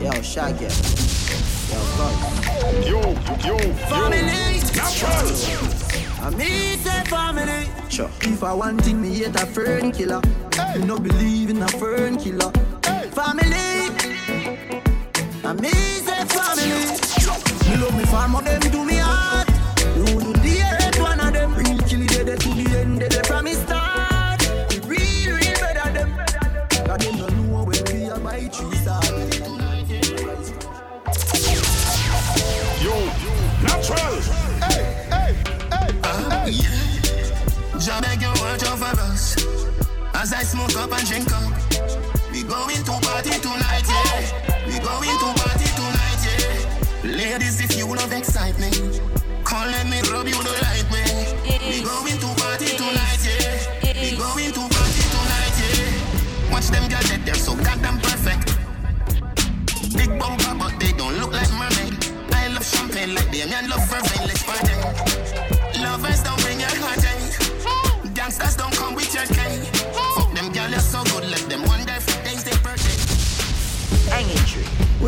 Yo, Shaggy. Yo, fuck. Yo, yo, yo. Family. Natural. I me say family. Sure. If I want thing, me hate a fern killer. Hey. No believe in a fern killer. Hey. Family. I me say family. Me love me farmer, them do me heart. You do the hate one of them. Real kill it, they to the end, they As I smoke up and drink up. We going to party tonight, yeah. We going to party tonight, yeah. Ladies, if you love excitement, come let me rub you the right way. We going to party tonight, yeah. We going to party tonight, yeah. Watch them girls, they're so goddamn perfect. Big bumper, but they don't look like mermaid. I love champagne like them, and love fervent, let's party. Lovers don't bring your heartache. Gangsters don't come with your cane.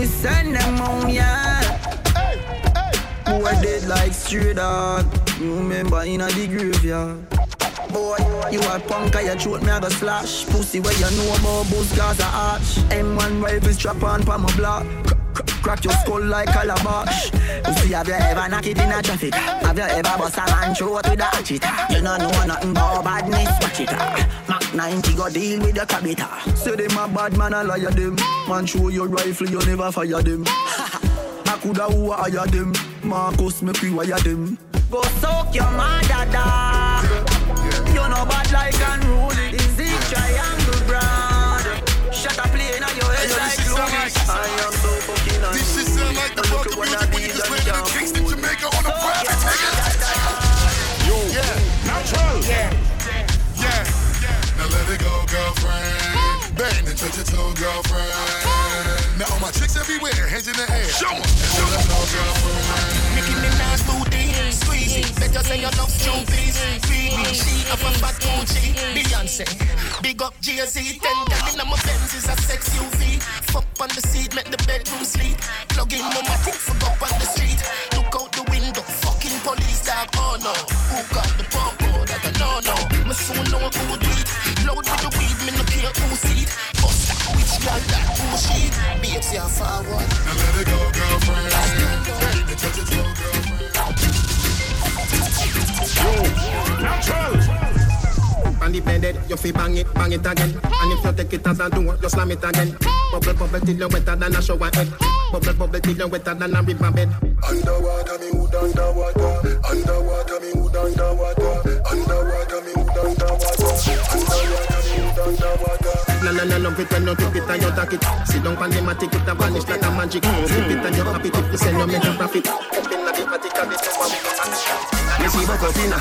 We send them home, yeah. Hey, hey, hey, Who are dead like stray dog. You remember in a the graveyard. Boy, you a punk, I throat me I go slash. Pussy where you know about boost Gaza arch. M1 rifle strap on pa my block. Crack your skull like calabash. You see, have you ever knock it in a traffic? Have you ever bust a man throat with a hatchet? You don't know nothing about badness, watch it. Mac 90 go deal with your cabita. Say them a bad man, I liar them. Man, show your rifle, you never fire them. I coulda who hire them. Marcus, me pre-wire them. Go soak your mother, dog. You know bad like unruly. Is it triangle brand? Shut up, play in your head like. I am so girlfriend. Bang and touch your toe, girlfriend. Now all my chicks everywhere, hands in the air. Show 'em. Show them no girlfriend. Nicki Minaj booty, squeeze it. Better say your love strong, please. Feed me, she up a fat Gucci. Beyonce, big up Jay Z. Ten gal in my Benz is a sex UV. Fuck on the seat, make the bedroom sleep. Plug in mama tick for go on the street. Look out the window, fucking police dog. Oh no, who got the pump? Oh, that I know no. Me soon know who do it. Load with the weed, me no care who see it. Bust that which gal that who she? Babes, yeah forward. Now let it go, girlfriend. Bang and touch your girlfriend. Yo, natural. And if you feel bang it, bang it again. And if you take it as a door, you slam it again. Bubble, bubble till you're wetter than a shower head. Bubble, bubble till you're wetter than a river bed. Underwater, me hood underwater. Underwater, me hood underwater. Underwater, Na na na love it when you tip it and you tack it. Sit down on the matic, it a vanish like a magic. Flip it and you tip to send you make a profit. Up in the and a Me see Bokopina.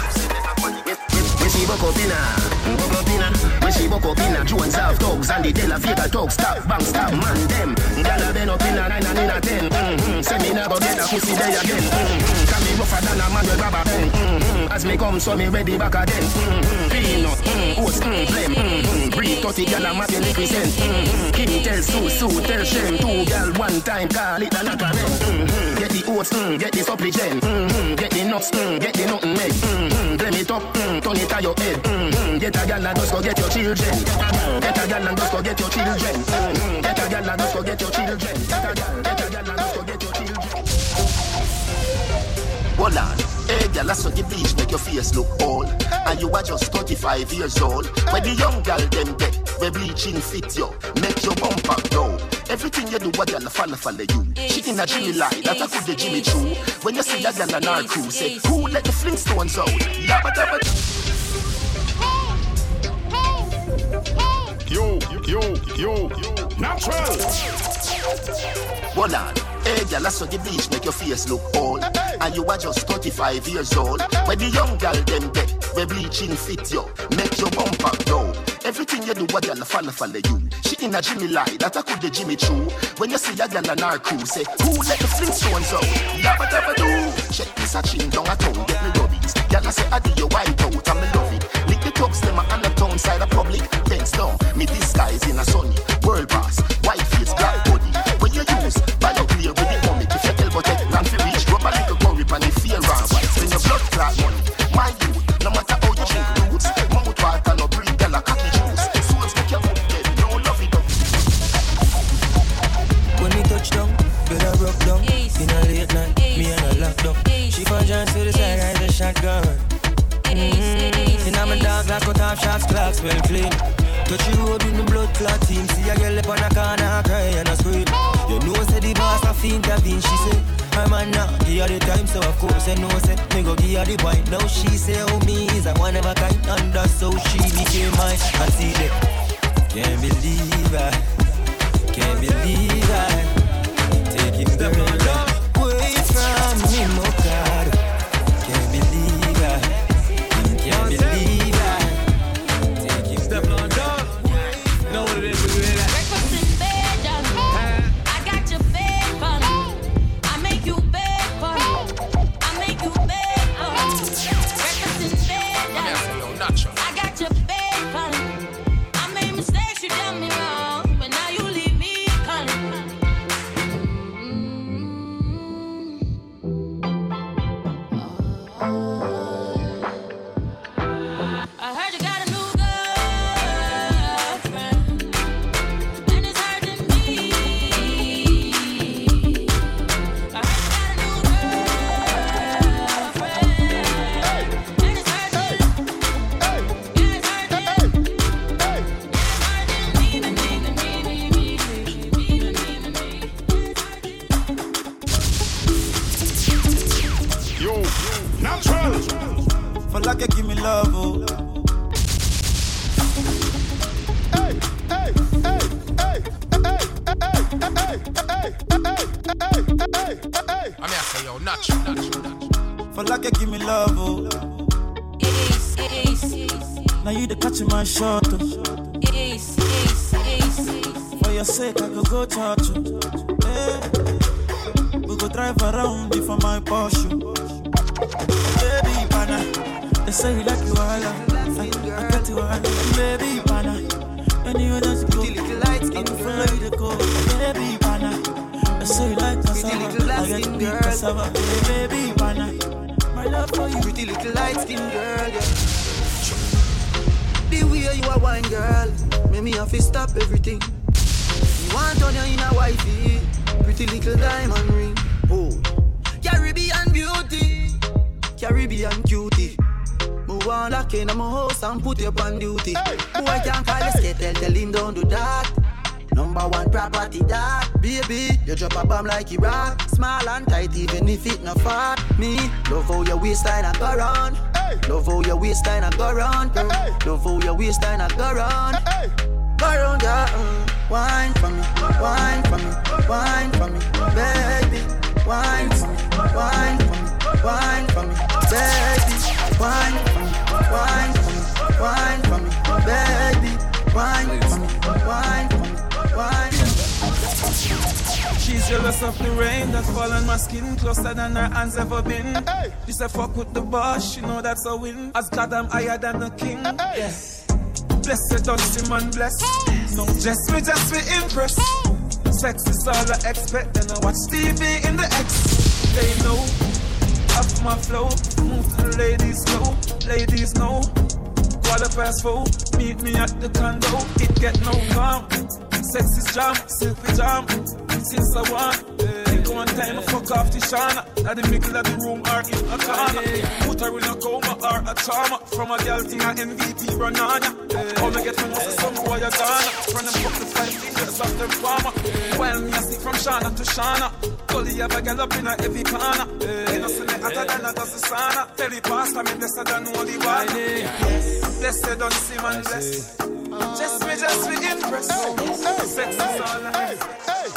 Me see. Bokopina. Me see Bokopina. Jones have dogs and the Della Vega dogs. Stop, bang, stop, man, them. Gala been up in nine and in a ten. Mm-hmm. Say me never get a pussy day again. Mm-hmm. Rougher than a man with rubber band. Mm-hmm. As me come, so me ready back again. Mm-hmm. Peanut, mm, oats, mm, flame. Mm-hmm. Breed 30 gal a mat you lick send. Mm-hmm. Kim tell Sue, Sue tell Shem. Two gal one time, call it a knock a mm-hmm. Get the oats, mm, get the supplicant. Mm-hmm. Get the nuts, mm, get the nothing egg. Mm-hmm. Blame it up, mm, turn it on your head. Mm-hmm. Get a gal and just go get your children. Get a gal and just go get your children. Mm-hmm. Get a gal and just go get your children. Get a gal, get a gal and just go get Hold on. Hey, girl, I saw the bleach make your face look old. And you are just 35 years old. When the young girl them get, where bleaching fit you, make your bum bumper go. Everything you do, what girl follow follow you. She in a Jimmy lie, that I could the Jimmy true. When you see a girl on our crew, say, who let the Flintstones out? Yabba dabba. Yo, yo, yo, natural. Hold on. Hey, girl, I saw the bleach make your face look old. And you are just 35 years old. When the young girl them get, where bleaching fit you, make your bumper go. Everything you do, what girl follow follow you. She in a Jimmy lie, that I could the Jimmy true. When you see a girl on our crew, say, who let the Flintstones out? Yabba dabba do. Check this a chin down a town, get me rubbies. Girl, I say, I do your white out, and me love it. Lick the clubs, them a on the town side of public. Thanks down, me disguise in a sunny world pass. White face, black body reduce. By your with the you to a When your blood clot my youth, no matter how you drink roots, mouth water a cocky juice. Swords make your dead, no love it up. When me touch down, girl I rock down. In a late night, me. She found to the side, shotgun. Mmm, like shots, well clean. Touch road with blood clot team. See a girl up on a corner, cry and a scream. You know, say the boss fiend, intervene. She say, I'm a now, give her the time, so of course I know, say, me go give her the point. Now she say, oh, me is a one of a kind, and that's how she became mine. I see that, can't believe I, can't believe I, take it girl away from him, oh. Now you the my shot, ace, ace, ace. For your sake, I go go church. Hey. We go drive around before my Porsche. Baby, pana. They say you like you all, I, I got you all. Baby, pana. Anywhere that you go, I go follow you to go. Baby, pana. They say you like cassava, I get to be cassava. Hey, baby, pana. My love for you. Pretty little light skin girl, yeah. The way you are wine girl, make me have to stop everything. You want on you in a wifey, pretty little diamond ring. Oh, Caribbean beauty, Caribbean cutie. Move on lock in my house and put you on duty. Boy I can't call you skate, tell, tell him don't do that. Number one property that Baby, you drop a bomb like Iraq Small and tight even if it not fat Me, love how your waistline a go round Love how your waistline a go round. Love how your waistline a go round Go round, yeah mm. Wine for me, wine for me, wine for me Baby, wine for me, wine for me, wine for me Baby, wine for me, wine for me, wine for me Baby, wine for me, wine for me, wine for me She's jealous of the rain that fall on my skin closer than her hands ever been. She said fuck with the boss, she know that's a win. As God I'm higher than the king. Yes. Blessed don't see man bless. No just me, just me impress. Sex is all I expect, and I watch TV in the X. They know off my flow, move to the ladies slow. Ladies know quarter past four. Meet me at the condo, it get no calm. Sex is jam, silky jam. Since I want, think one time I fuck off the shana. At the middle of the room or in a corner. Put her in a coma or a trauma. From a girl thing a MVP run on ya. How me get my muscle some boy a Ghana. From them fuck the five fingers of them farmer. While me I see from Shana to Shana. Gully have a girl up in a heavy corner. You know see me hotter than a dozen sauna. Tell the pastor me blessed than only one. Blessed don't see man bless. Just me, just me impress. Sex is all I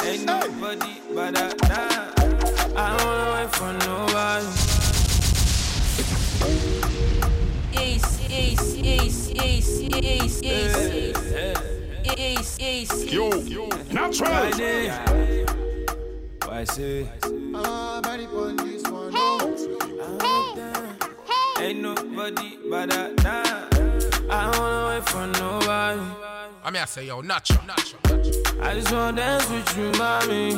Ain't nobody but I, nah. I don't wanna wait for nobody. Ace, ace, ace, ace, ace, ace, ace, ace. Yo, natural. Why say? Ah, body on this one. Ain't nobody but I, nah. I don't wanna wait for nobody. I mean, I say, yo, natural, natural. I just wanna dance with you, mommy.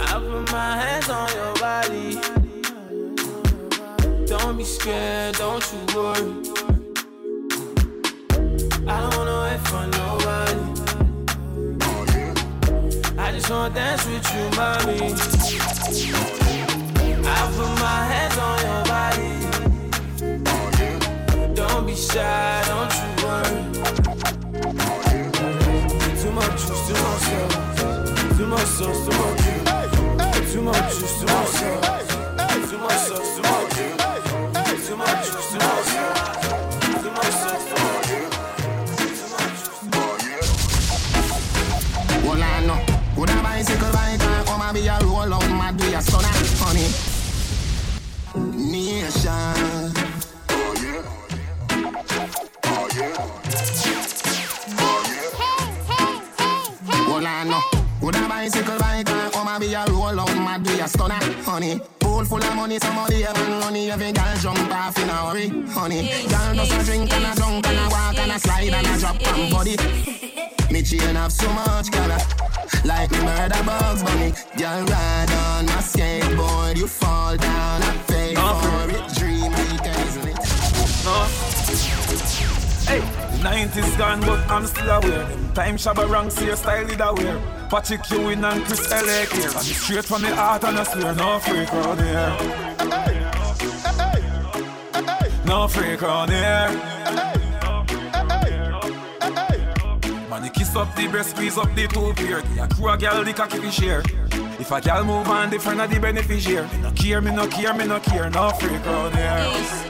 I put my hands on your body. Don't be scared, don't you worry. I don't wanna wait for nobody. I just wanna dance with you, mommy. I put my hands on your be shy, don't you worry. Too much juice, too much. Too much sauce, too much juice. Too much juice, too much. Too much juice. Too much too much honey. No. Could a bicycle bike and come and be a roll out mad with your stunner, honey. Pool full of money, somebody have money. Every girl jump off in a hurry, honey. Girl does a drink and a drunk and a walk and a slide and a drop on body. Me chain have so much color, uh, like me murder bugs bunny. Girl ride on my skateboard, you fall down, I pay for it. Dream weekend, isn't it? No. Hey, the 90s gone, but I'm still aware. Time Shabba rank, see your style is aware. Patrick Ewing and Chris Elliott here. It's straight from the heart and I swear, no freak around here. No freak around here. Man, you kiss up the breast, squeeze up the two pair. The crew a girl, the cocky fi share. If a girl move on, different of the beneficiary. Me no care, me no care, me no care. No freak around here.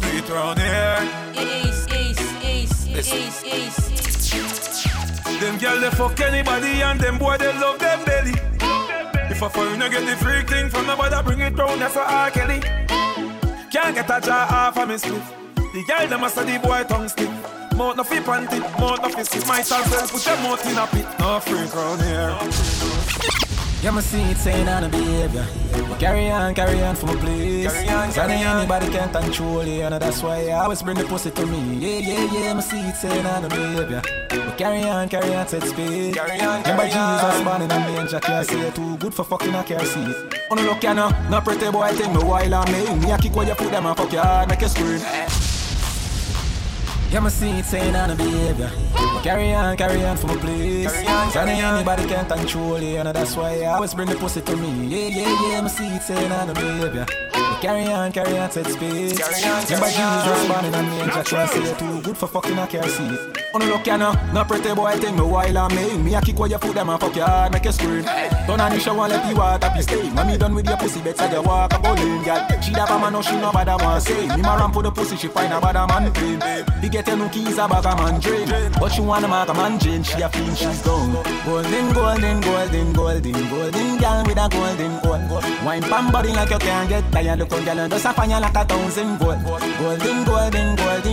Don't do it around here. ace, ace, ace, ace, ace. Them girl they fuck anybody and them boy they love them belly. If a foreigner get the freak thing from nobody bring it round, that's a R. Kelly. Can't get a jaw off of me split. The girl them a the boy tongue stick. Mouth no fi panty, mouth no fi sit. Myself well put your mouth in a pit. No freak round here. Yeah, my see it saying on the behavior. But carry on, carry on for my place. Carry on, carry on. anybody can't control you, and that's why I always bring the pussy to me. Yeah, yeah, yeah, my see it saying on the behavior. But carry on, carry on, set speed. Carry on, Remember carry on. Jesus born in a manger, can't say it too good for fucking a car seat. Oh no, look, ya no, no pretty boy, take me while I'm me. Me a kick where you put them and fuck your hard, make you scream. Yeah, my see it saying on the behavior. Carry on, carry on for my place. Carry on, Sonny, carry on. anybody can control you, and that's why I always bring the pussy to me. Yeah, yeah, yeah, my see it saying on the behavior. Carry on, carry on, set on, Remember carry on. Jesus born in a manger, can't say it too good for fucking a car seat. No, look, ya no, no pretty boy, take me while I'm me. Me a kick where you put them and fuck your hard, make you scream. Turn on the shower, let the water be stay. When me done with your pussy, better you walk a bowling, girl. She have a man, no she no bother want say. Me ma ramp for the pussy, she find a bad man claim. He get no keys, a bag a man drain. But she wanna mark a man Jane, she a fiend, she's gone. Golden, golden, golden, golden, golden girl with a golden gold. Wine pam body like you can't get tired. Look on girl and just a fire like a thousand gold. Golden, golden, golden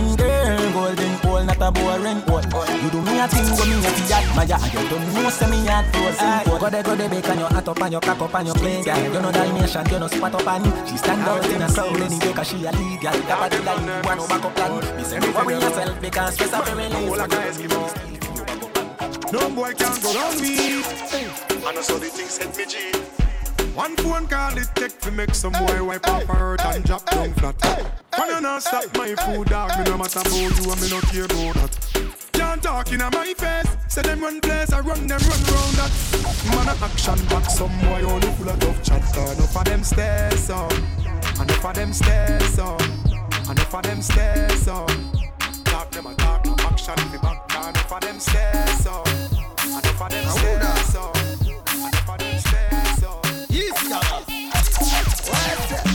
a boring gold. You do me a thing when me a fi admire, and you don't know say me a frozen gold. Go there, go there, bake and your hat up and your cock up and your play, girl. You know Dalmatian, you know spot up and she stand out in a soul anyway 'cause she a lead, girl. Tap at the line, you want no backup plan. Me say no worry yourself because stress a very release. No boy can go round me. And I saw the things hit me G. One phone call it take to make some boy wipe off her hurt and drop down flat. Can you not stop my food dog? Me no matter about you and me no care about that. Can't talk in my face. Say them run place, I run them run round that. Man a action back, some boy only full of tough chat. Enough of them stairs up, enough of them stairs up, enough of them stairs up. Talk them a talk, no action fi back. Enough of them stairs up, enough of them stairs up, My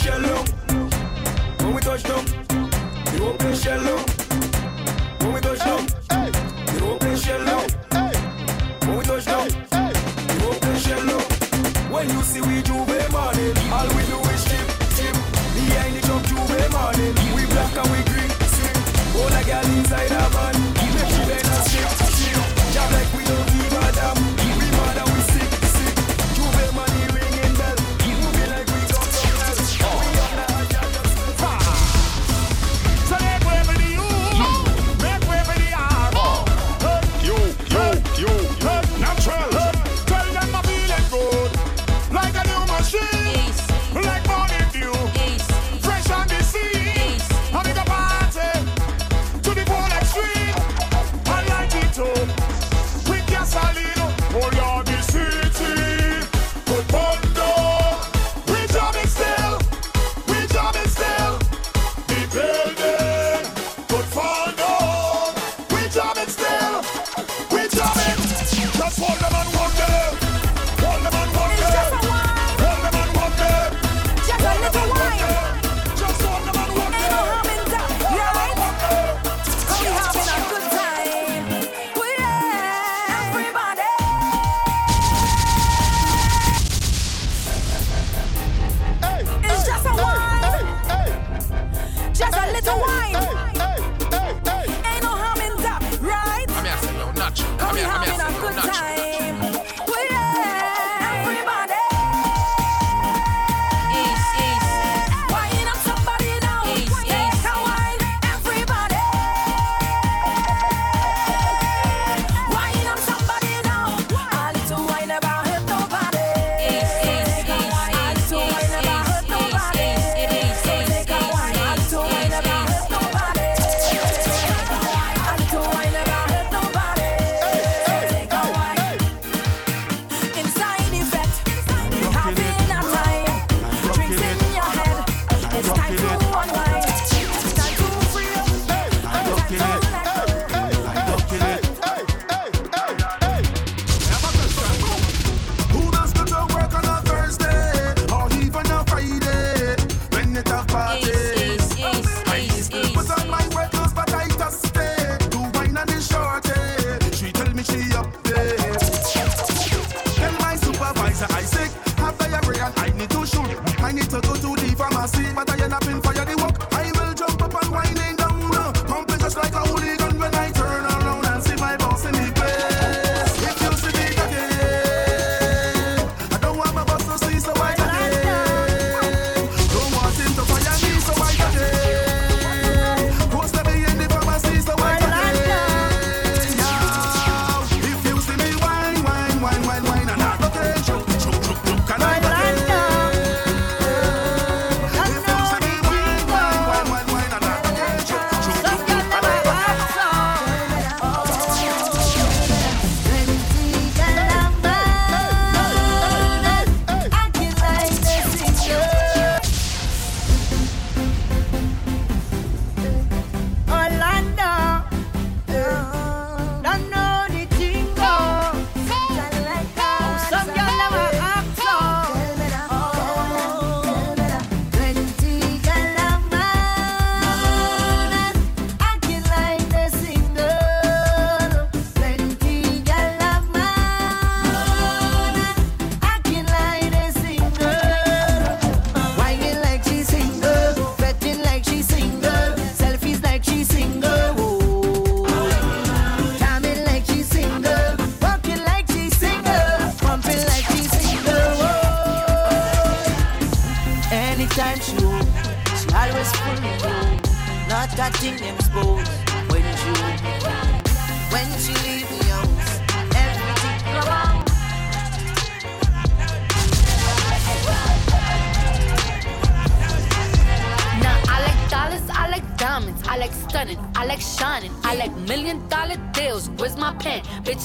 shell up. When we touch down, the whole place shell up. When we touch down, the whole place shell up. When we touch down, the whole place shell up. When you see we Juve money, all we do is chip, chip. Behind the jump Juve money, we black and we green, sweet. All the girl inside our money. need to shoot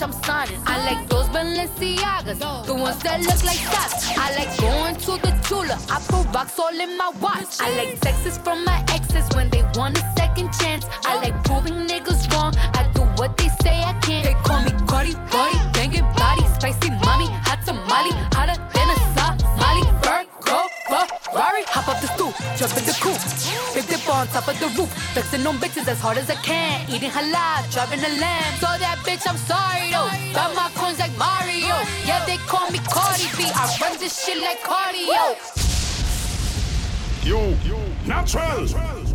I'm signing. I like those Balenciagas, the ones that look like that. I like going to the Tula. I put rocks all in my watch. I like sexes from my exes when they want a second chance. I like proving niggas wrong. I do what they say I can't. They call me Cardi Bardi, banging body, spicy mommy, hot tamale, hotter than a Sa Somali. Bird, go, Ferrari, hop up the stool, jump in the coupe. On top of the roof. Flexing on bitches as hard as I can. Eating halal, driving a lamb. So that bitch, I'm sorry though. Got my coins like Mario. Yeah, they call me Cardi B. I run this shit like cardio. Yo, natural.